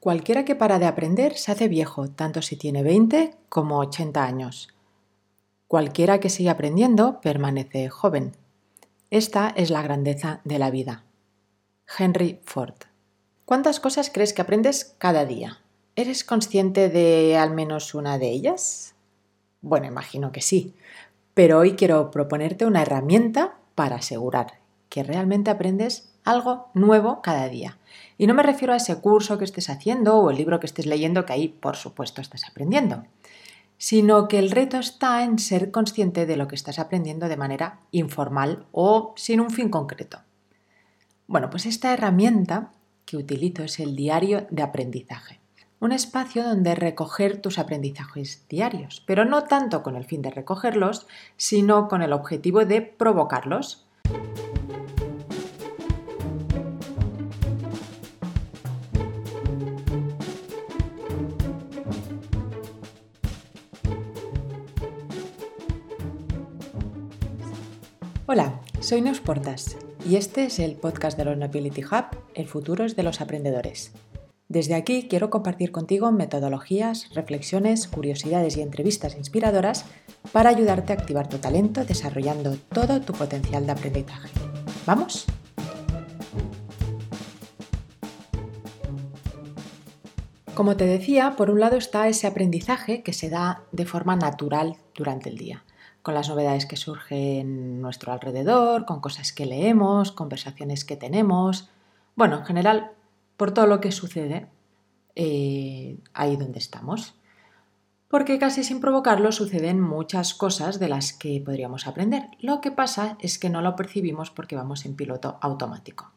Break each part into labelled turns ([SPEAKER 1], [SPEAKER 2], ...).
[SPEAKER 1] Cualquiera que para de aprender se hace viejo, tanto si tiene 20 como 80 años. Cualquiera que sigue aprendiendo permanece joven. Esta es la grandeza de la vida. Henry Ford. ¿Cuántas cosas crees que aprendes cada día? ¿Eres consciente de al menos una de ellas? Bueno, imagino que sí, pero hoy quiero proponerte una herramienta para asegurar que realmente aprendes algo nuevo cada día. Y no me refiero a ese curso que estés haciendo o el libro que estés leyendo, que ahí por supuesto estás aprendiendo, sino que el reto está en ser consciente de lo que estás aprendiendo de manera informal o sin un fin concreto. Bueno, pues esta herramienta que utilizo es el diario de aprendizaje. Un espacio donde recoger tus aprendizajes diarios, pero no tanto con el fin de recogerlos, sino con el objetivo de provocarlos Hola, soy Neus Portas y este es el podcast de Learnability Hub, El futuro es de los aprendedores. Desde aquí quiero compartir contigo metodologías, reflexiones, curiosidades y entrevistas inspiradoras para ayudarte a activar tu talento desarrollando todo tu potencial de aprendizaje. ¿Vamos? Como te decía, por un lado está ese aprendizaje que se da de forma natural durante el día con las novedades que surgen en nuestro alrededor, con cosas que leemos, conversaciones que tenemos, bueno, en general, por todo lo que sucede eh, ahí donde estamos. Porque casi sin provocarlo suceden muchas cosas de las que podríamos aprender. Lo que pasa es que no lo percibimos porque vamos en piloto automático.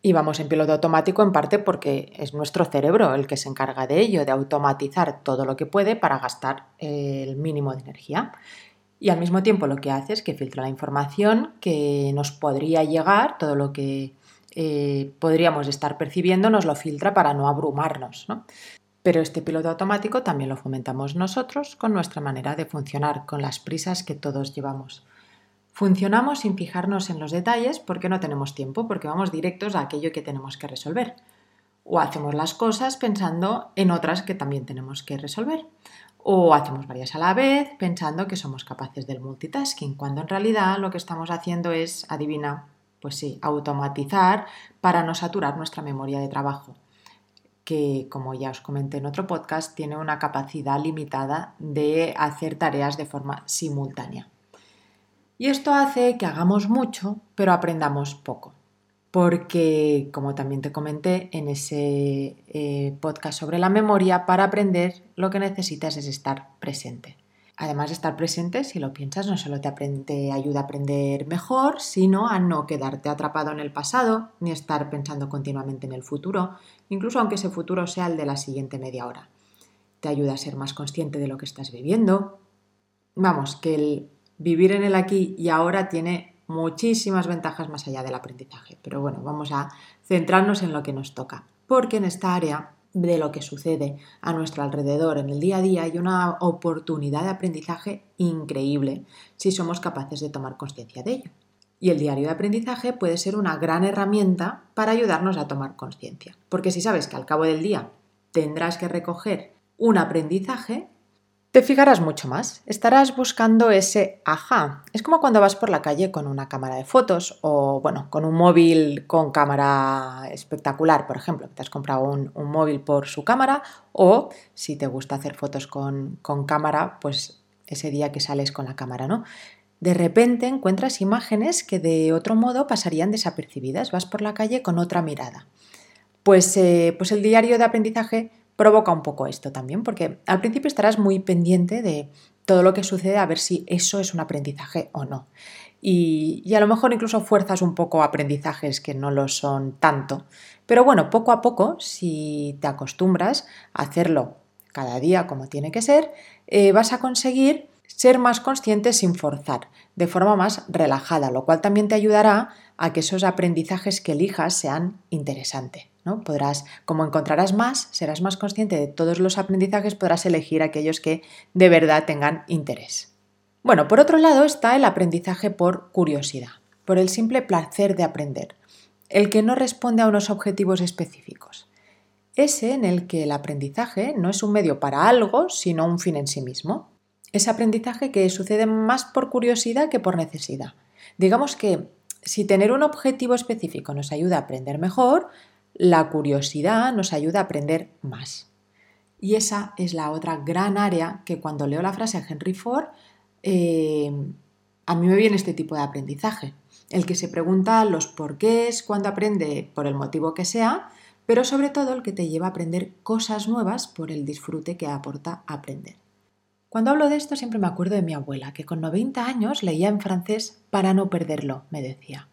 [SPEAKER 1] Y vamos en piloto automático en parte porque es nuestro cerebro el que se encarga de ello, de automatizar todo lo que puede para gastar el mínimo de energía y al mismo tiempo lo que hace es que filtra la información que nos podría llegar, todo lo que eh, podríamos estar percibiendo nos lo filtra para no abrumarnos. Pero este piloto automático también lo fomentamos nosotros con nuestra manera de funcionar, con las prisas que todos llevamos. Funcionamos sin fijarnos en los detalles porque no tenemos tiempo, porque vamos directos a aquello que tenemos que resolver. O hacemos las cosas pensando en otras que también tenemos que resolver o hacemos varias a la vez pensando que somos capaces del multitasking, cuando en realidad lo que estamos haciendo es, adivina, pues sí, automatizar para no saturar nuestra memoria de trabajo, que como ya os comenté en otro podcast, tiene una capacidad limitada de hacer tareas de forma simultánea. Y esto hace que hagamos mucho, pero aprendamos poco porque, como también te comenté en ese eh, podcast sobre la memoria, para aprender lo que necesitas es estar presente. Además de estar presente, si lo piensas, no solo te, ayuda a aprender mejor, sino a no quedarte atrapado en el pasado, ni estar pensando continuamente en el futuro, incluso aunque ese futuro sea el de la siguiente media hora. Te ayuda a ser más consciente de lo que estás viviendo. Vamos, que el vivir en el aquí y ahora tiene muchísimas ventajas más allá del aprendizaje. Pero bueno, vamos a centrarnos en lo que nos toca, porque en esta área de lo que sucede a nuestro alrededor en el día a día hay una oportunidad de aprendizaje increíble si somos capaces de tomar conciencia de ello. Y el diario de aprendizaje puede ser una gran herramienta para ayudarnos a tomar conciencia, porque si sabes que al cabo del día tendrás que recoger un aprendizaje, te fijarás mucho más, estarás buscando ese ajá. Es como cuando vas por la calle con una cámara de fotos o, bueno, con un móvil con cámara espectacular, por ejemplo, te has comprado un, móvil por su cámara o si te gusta hacer fotos con, con cámara, pues ese día que sales con la cámara, ¿no? De repente encuentras imágenes que de otro modo pasarían desapercibidas, vas por la calle con otra mirada. Pues, eh, pues el diario de aprendizaje provoca un poco esto también, porque al principio estarás muy pendiente de todo lo que sucede a ver si eso es un aprendizaje o no. Y, a lo mejor incluso fuerzas un poco aprendizajes que no lo son tanto. Pero bueno, poco a poco, si te acostumbras a hacerlo cada día como tiene que ser, eh, vas a conseguir ser más consciente sin forzar, de forma más relajada, lo cual también te ayudará a que esos aprendizajes que elijas sean interesantes. Podrás, como encontrarás más, serás más consciente de todos los aprendizajes, podrás elegir aquellos que de verdad tengan interés. Bueno, por otro lado está el aprendizaje por curiosidad, por el simple placer de aprender, el que no responde a unos objetivos específicos. ese en el que el aprendizaje no es un medio para algo, sino un fin en sí mismo. Ese aprendizaje que sucede más por curiosidad que por necesidad. Digamos que si tener un objetivo específico nos ayuda a aprender mejor, la curiosidad nos ayuda a aprender más. Y esa es la otra gran área que cuando leo la frase de Henry Ford, eh, a mí me viene este tipo de aprendizaje. El que se pregunta los porqués cuando aprende por el motivo que sea, pero sobre todo el que te lleva a aprender cosas nuevas por el disfrute que aporta aprender. Cuando hablo de esto siempre me acuerdo de mi abuela, que con 90 años leía en francés para no perderlo, me decía.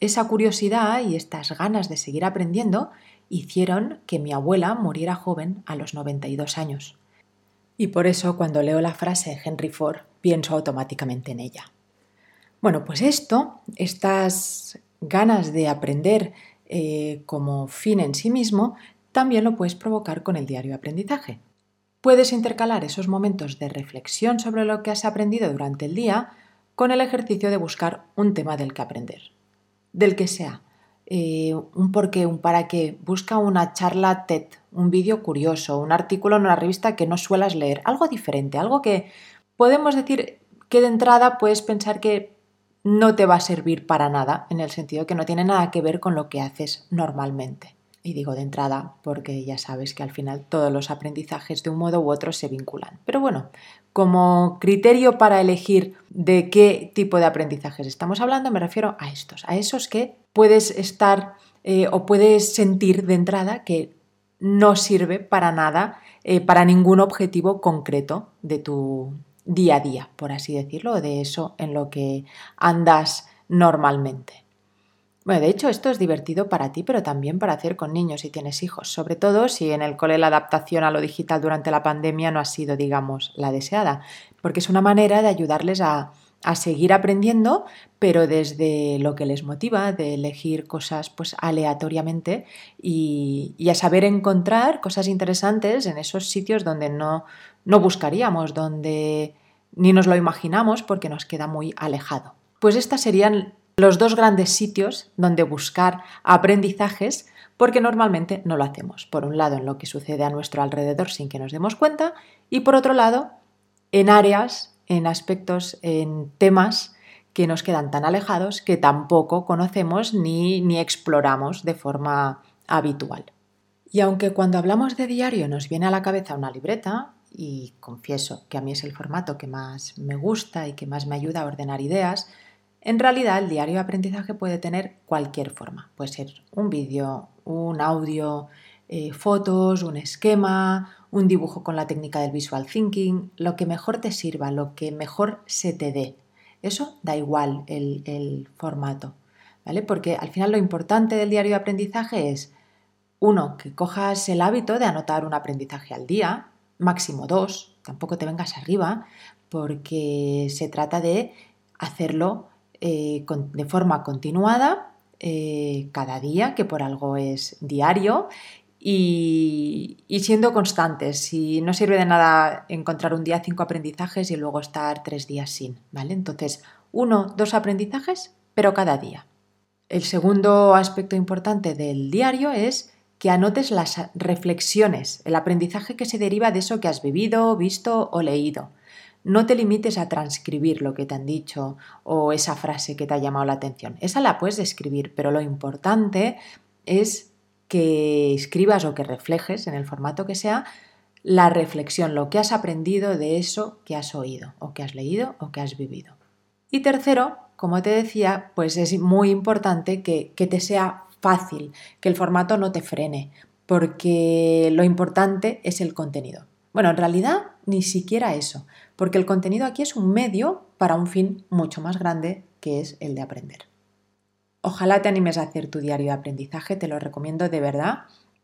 [SPEAKER 1] Esa curiosidad y estas ganas de seguir aprendiendo hicieron que mi abuela muriera joven a los 92 años. Y por eso cuando leo la frase Henry Ford pienso automáticamente en ella. Bueno, pues esto, estas ganas de aprender eh, como fin en sí mismo, también lo puedes provocar con el diario aprendizaje. Puedes intercalar esos momentos de reflexión sobre lo que has aprendido durante el día con el ejercicio de buscar un tema del que aprender, del que sea. Eh, un por qué, un para qué, busca una charla TED, un vídeo curioso, un artículo en una revista que no suelas leer, algo diferente, algo que podemos decir que de entrada puedes pensar que no te va a servir para nada, en el sentido que no tiene nada que ver con lo que haces normalmente. Y digo de entrada porque ya sabes que al final todos los aprendizajes de un modo u otro se vinculan. Pero bueno, como criterio para elegir de qué tipo de aprendizajes estamos hablando, me refiero a estos, a esos que puedes estar eh, o puedes sentir de entrada que no sirve para nada, eh, para ningún objetivo concreto de tu día a día, por así decirlo, de eso en lo que andas normalmente. Bueno, de hecho, esto es divertido para ti, pero también para hacer con niños si tienes hijos, sobre todo si en el cole la adaptación a lo digital durante la pandemia no ha sido, digamos, la deseada, porque es una manera de ayudarles a, seguir aprendiendo, pero desde lo que les motiva, de elegir cosas pues aleatoriamente y, y, a saber encontrar cosas interesantes en esos sitios donde no, no buscaríamos, donde ni nos lo imaginamos porque nos queda muy alejado. Pues estas serían los dos grandes sitios donde buscar aprendizajes porque normalmente no lo hacemos. Por un lado, en lo que sucede a nuestro alrededor sin que nos demos cuenta y por otro lado, en áreas, en aspectos, en temas que nos quedan tan alejados que tampoco conocemos ni, ni exploramos de forma habitual. Y aunque cuando hablamos de diario nos viene a la cabeza una libreta, y confieso que a mí es el formato que más me gusta y que más me ayuda a ordenar ideas, en realidad, el diario de aprendizaje puede tener cualquier forma. Puede ser un vídeo, un audio, eh, fotos, un esquema, un dibujo con la técnica del visual thinking, lo que mejor te sirva, lo que mejor se te dé. Eso da igual el, el formato, ¿vale? Porque al final lo importante del diario de aprendizaje es, uno, que cojas el hábito de anotar un aprendizaje al día, máximo dos, tampoco te vengas arriba, porque se trata de hacerlo eh, de forma continuada eh, cada día, que por algo es diario, y, siendo constantes. Si no sirve de nada encontrar un día cinco aprendizajes y luego estar tres días sin, ¿vale? Entonces, uno, dos aprendizajes, pero cada día. El segundo aspecto importante del diario es que anotes las reflexiones, el aprendizaje que se deriva de eso que has vivido, visto o leído. No te limites a transcribir lo que te han dicho o esa frase que te ha llamado la atención. Esa la puedes escribir, pero lo importante es que escribas o que reflejes en el formato que sea la reflexión, lo que has aprendido de eso que has oído o que has leído o que has vivido. Y tercero, como te decía, pues es muy importante que, que te sea fácil, que el formato no te frene, porque lo importante es el contenido. Bueno, en realidad ni siquiera eso, porque el contenido aquí es un medio para un fin mucho más grande que es el de aprender. Ojalá te animes a hacer tu diario de aprendizaje, te lo recomiendo de verdad.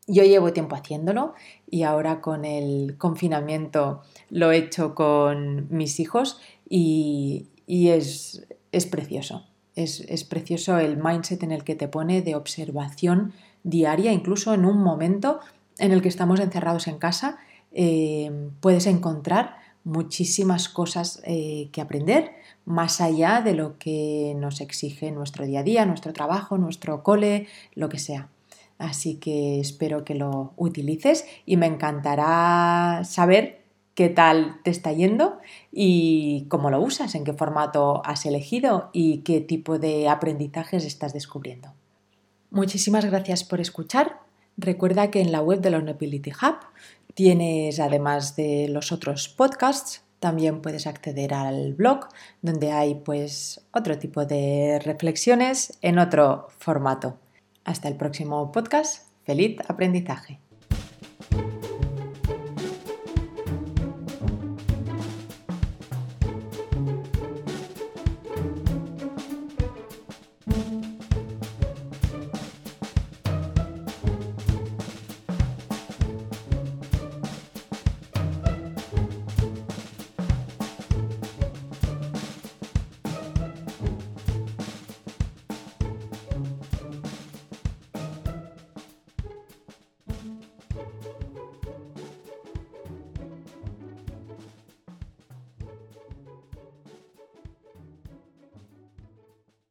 [SPEAKER 1] Yo llevo tiempo haciéndolo y ahora con el confinamiento lo he hecho con mis hijos y, es, precioso. Es, es, precioso el mindset en el que te pone de observación diaria, incluso en un momento en el que estamos encerrados en casa eh, puedes encontrar muchísimas cosas eh, que aprender más allá de lo que nos exige nuestro día a día, nuestro trabajo, nuestro cole, lo que sea. Así que espero que lo utilices y me encantará saber qué tal te está yendo y cómo lo usas, en qué formato has elegido y qué tipo de aprendizajes estás descubriendo. Muchísimas gracias por escuchar. Recuerda que en la web de Learnability Hub tienes, además de los otros podcasts, también puedes acceder al blog donde hay pues otro tipo de reflexiones en otro formato. Hasta el próximo podcast. Feliz aprendizaje.